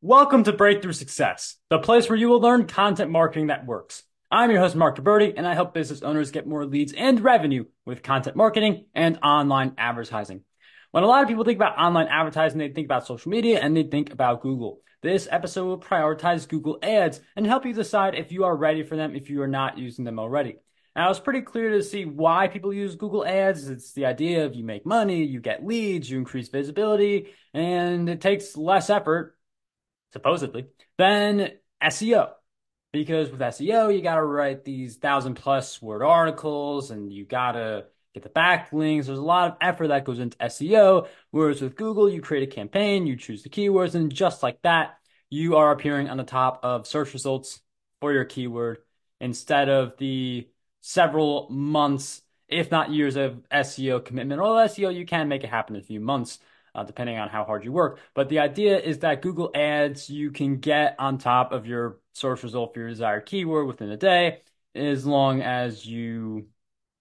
Welcome to Breakthrough Success, the place where you will learn content marketing that works. I'm your host, Marc Guberti, and I help business owners get more leads and revenue with content marketing and online advertising. When a lot of people think about online advertising, they think about social media and they think about Google. This episode will prioritize Google ads and help you decide if you are ready for them if you are not using them already. Now, it's pretty clear to see why people use Google Ads. It's the idea of you make money, you get leads, you increase visibility, and it takes less effort, supposedly, than SEO. Because with SEO, you got to write these thousand plus word articles and you got to get the backlinks. There's a lot of effort that goes into SEO. Whereas with Google, you create a campaign, you choose the keywords, and just like that, you are appearing on the top of search results for your keyword instead of the several months, if not years of SEO commitment. Although SEO, you can make it happen in a few months, uh, depending on how hard you work. But the idea is that Google Ads, you can get on top of your search result for your desired keyword within a day, as long as you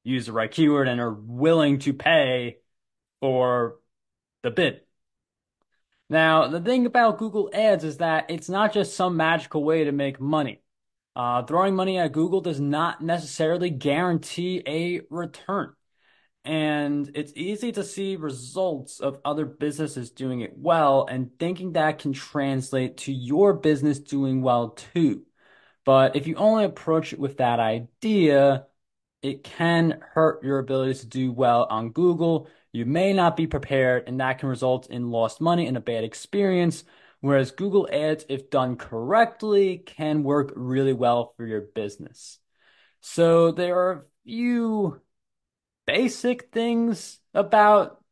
use the right keyword and are willing to pay for the bid. Now, the thing about Google Ads is that it's not just some magical way to make money. Uh, throwing money at Google does not necessarily guarantee a return. And it's easy to see results of other businesses doing it well and thinking that can translate to your business doing well too. But if you only approach it with that idea, it can hurt your ability to do well on Google. You may not be prepared, and that can result in lost money and a bad experience. Whereas Google Ads, if done correctly, can work really well for your business. So there are a few basic things about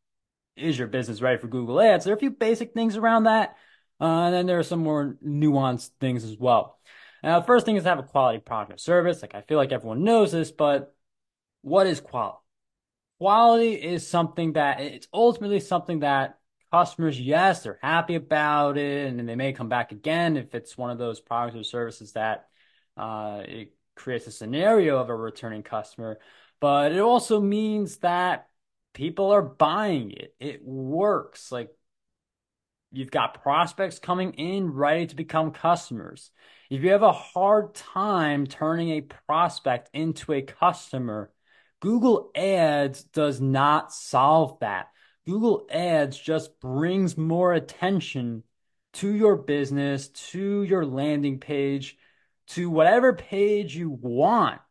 is your business ready for Google Ads? There are a few basic things around that. Uh, and then there are some more nuanced things as well. Now, the first thing is to have a quality product or service. Like I feel like everyone knows this, but what is quality? Quality is something that it's ultimately something that customers, yes, they're happy about it, and they may come back again if it's one of those products or services that uh, it creates a scenario of a returning customer. But it also means that people are buying it. It works. Like you've got prospects coming in ready to become customers. If you have a hard time turning a prospect into a customer, Google Ads does not solve that. Google Ads just brings more attention to your business, to your landing page, to whatever page you want.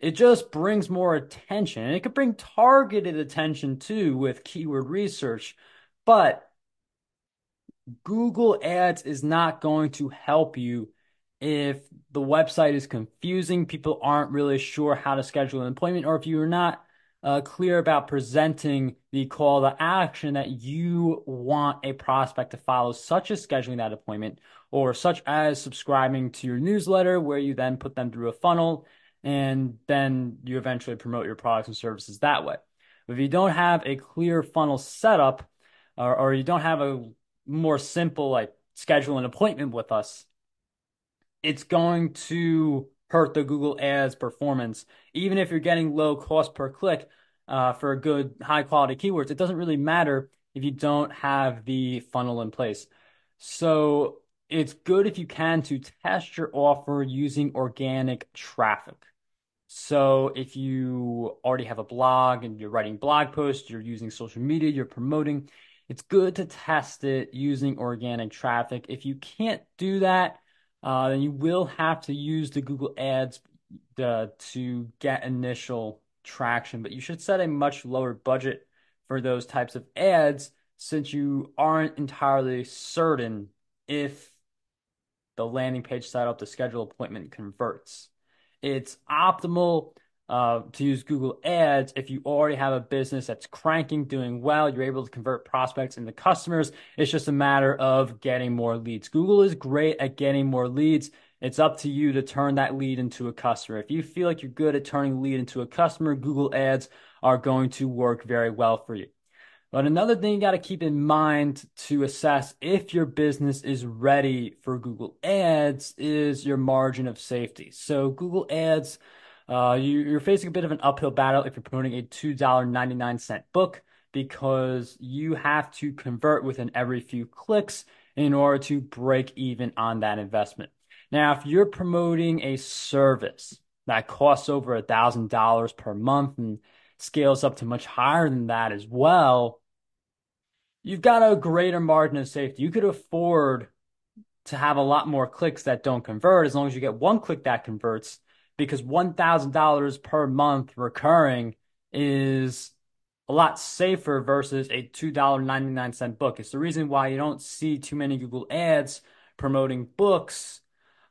It just brings more attention. And it could bring targeted attention too with keyword research. But Google Ads is not going to help you if the website is confusing, people aren't really sure how to schedule an appointment, or if you're not uh, clear about presenting the call to action that you want a prospect to follow, such as scheduling that appointment, or such as subscribing to your newsletter, where you then put them through a funnel and then you eventually promote your products and services that way. If you don't have a clear funnel setup, or, or you don't have a more simple, like schedule an appointment with us, it's going to hurt the Google Ads performance. Even if you're getting low cost per click uh, for good high quality keywords, it doesn't really matter if you don't have the funnel in place. So it's good if you can to test your offer using organic traffic. So if you already have a blog and you're writing blog posts, you're using social media, you're promoting, it's good to test it using organic traffic. If you can't do that, uh, then you will have to use the Google Ads uh, to get initial traction, but you should set a much lower budget for those types of ads since you aren't entirely certain if the landing page setup, the schedule appointment converts. It's optimal uh, to use Google Ads if you already have a business that's cranking, doing well, you're able to convert prospects into customers. It's just a matter of getting more leads. Google is great at getting more leads. It's up to you to turn that lead into a customer. If you feel like you're good at turning lead into a customer, Google Ads are going to work very well for you. But another thing you got to keep in mind to assess if your business is ready for Google Ads is your margin of safety. So Google Ads uh, you, are facing a bit of an uphill battle if you're promoting a $2.99 book because you have to convert within every few clicks in order to break even on that investment. Now, if you're promoting a service that costs over thousand dollars per month and scales up to much higher than that as well, you've got a greater margin of safety. You could afford to have a lot more clicks that don't convert as long as you get one click that converts because $1,000 per month recurring is a lot safer versus a $2.99 book. It's the reason why you don't see too many Google ads promoting books,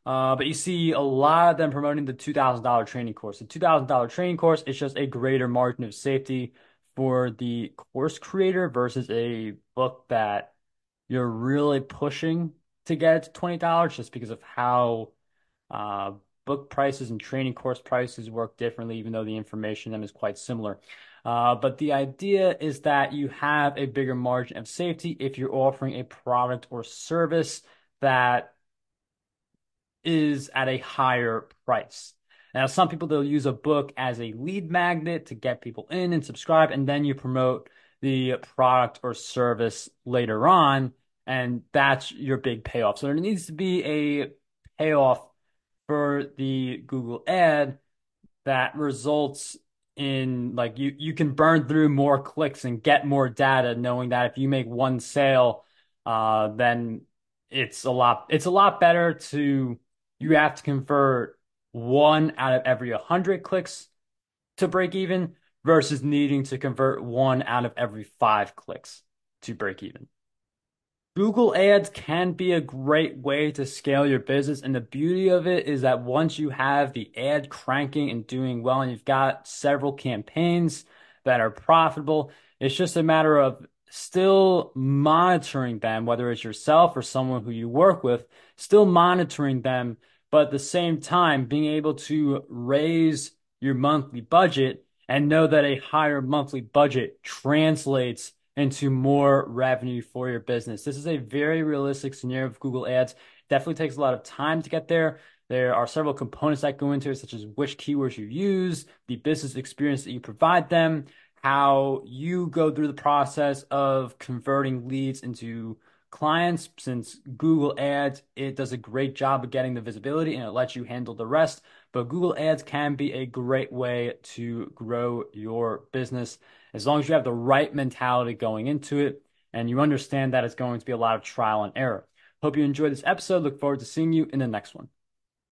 uh, but you see a lot of them promoting the $2,000 training course. The $2,000 training course is just a greater margin of safety for the course creator versus a book that you're really pushing to get it to $20 just because of how uh, book prices and training course prices work differently, even though the information in them is quite similar. Uh, but the idea is that you have a bigger margin of safety if you're offering a product or service that is at a higher price. Now, some people they'll use a book as a lead magnet to get people in and subscribe, and then you promote the product or service later on, and that's your big payoff. So there needs to be a payoff for the Google ad that results in like you you can burn through more clicks and get more data knowing that if you make one sale uh then it's a lot it's a lot better to you have to convert one out of every 100 clicks to break even versus needing to convert one out of every 5 clicks to break even. Google Ads can be a great way to scale your business. And the beauty of it is that once you have the ad cranking and doing well, and you've got several campaigns that are profitable, it's just a matter of still monitoring them, whether it's yourself or someone who you work with, still monitoring them, but at the same time, being able to raise your monthly budget and know that a higher monthly budget translates into more revenue for your business. This is a very realistic scenario of Google Ads. Definitely takes a lot of time to get there. There are several components that go into it, such as which keywords you use, the business experience that you provide them, how you go through the process of converting leads into clients. Since Google Ads, it does a great job of getting the visibility and it lets you handle the rest. But Google Ads can be a great way to grow your business as long as you have the right mentality going into it and you understand that it's going to be a lot of trial and error. Hope you enjoyed this episode. Look forward to seeing you in the next one.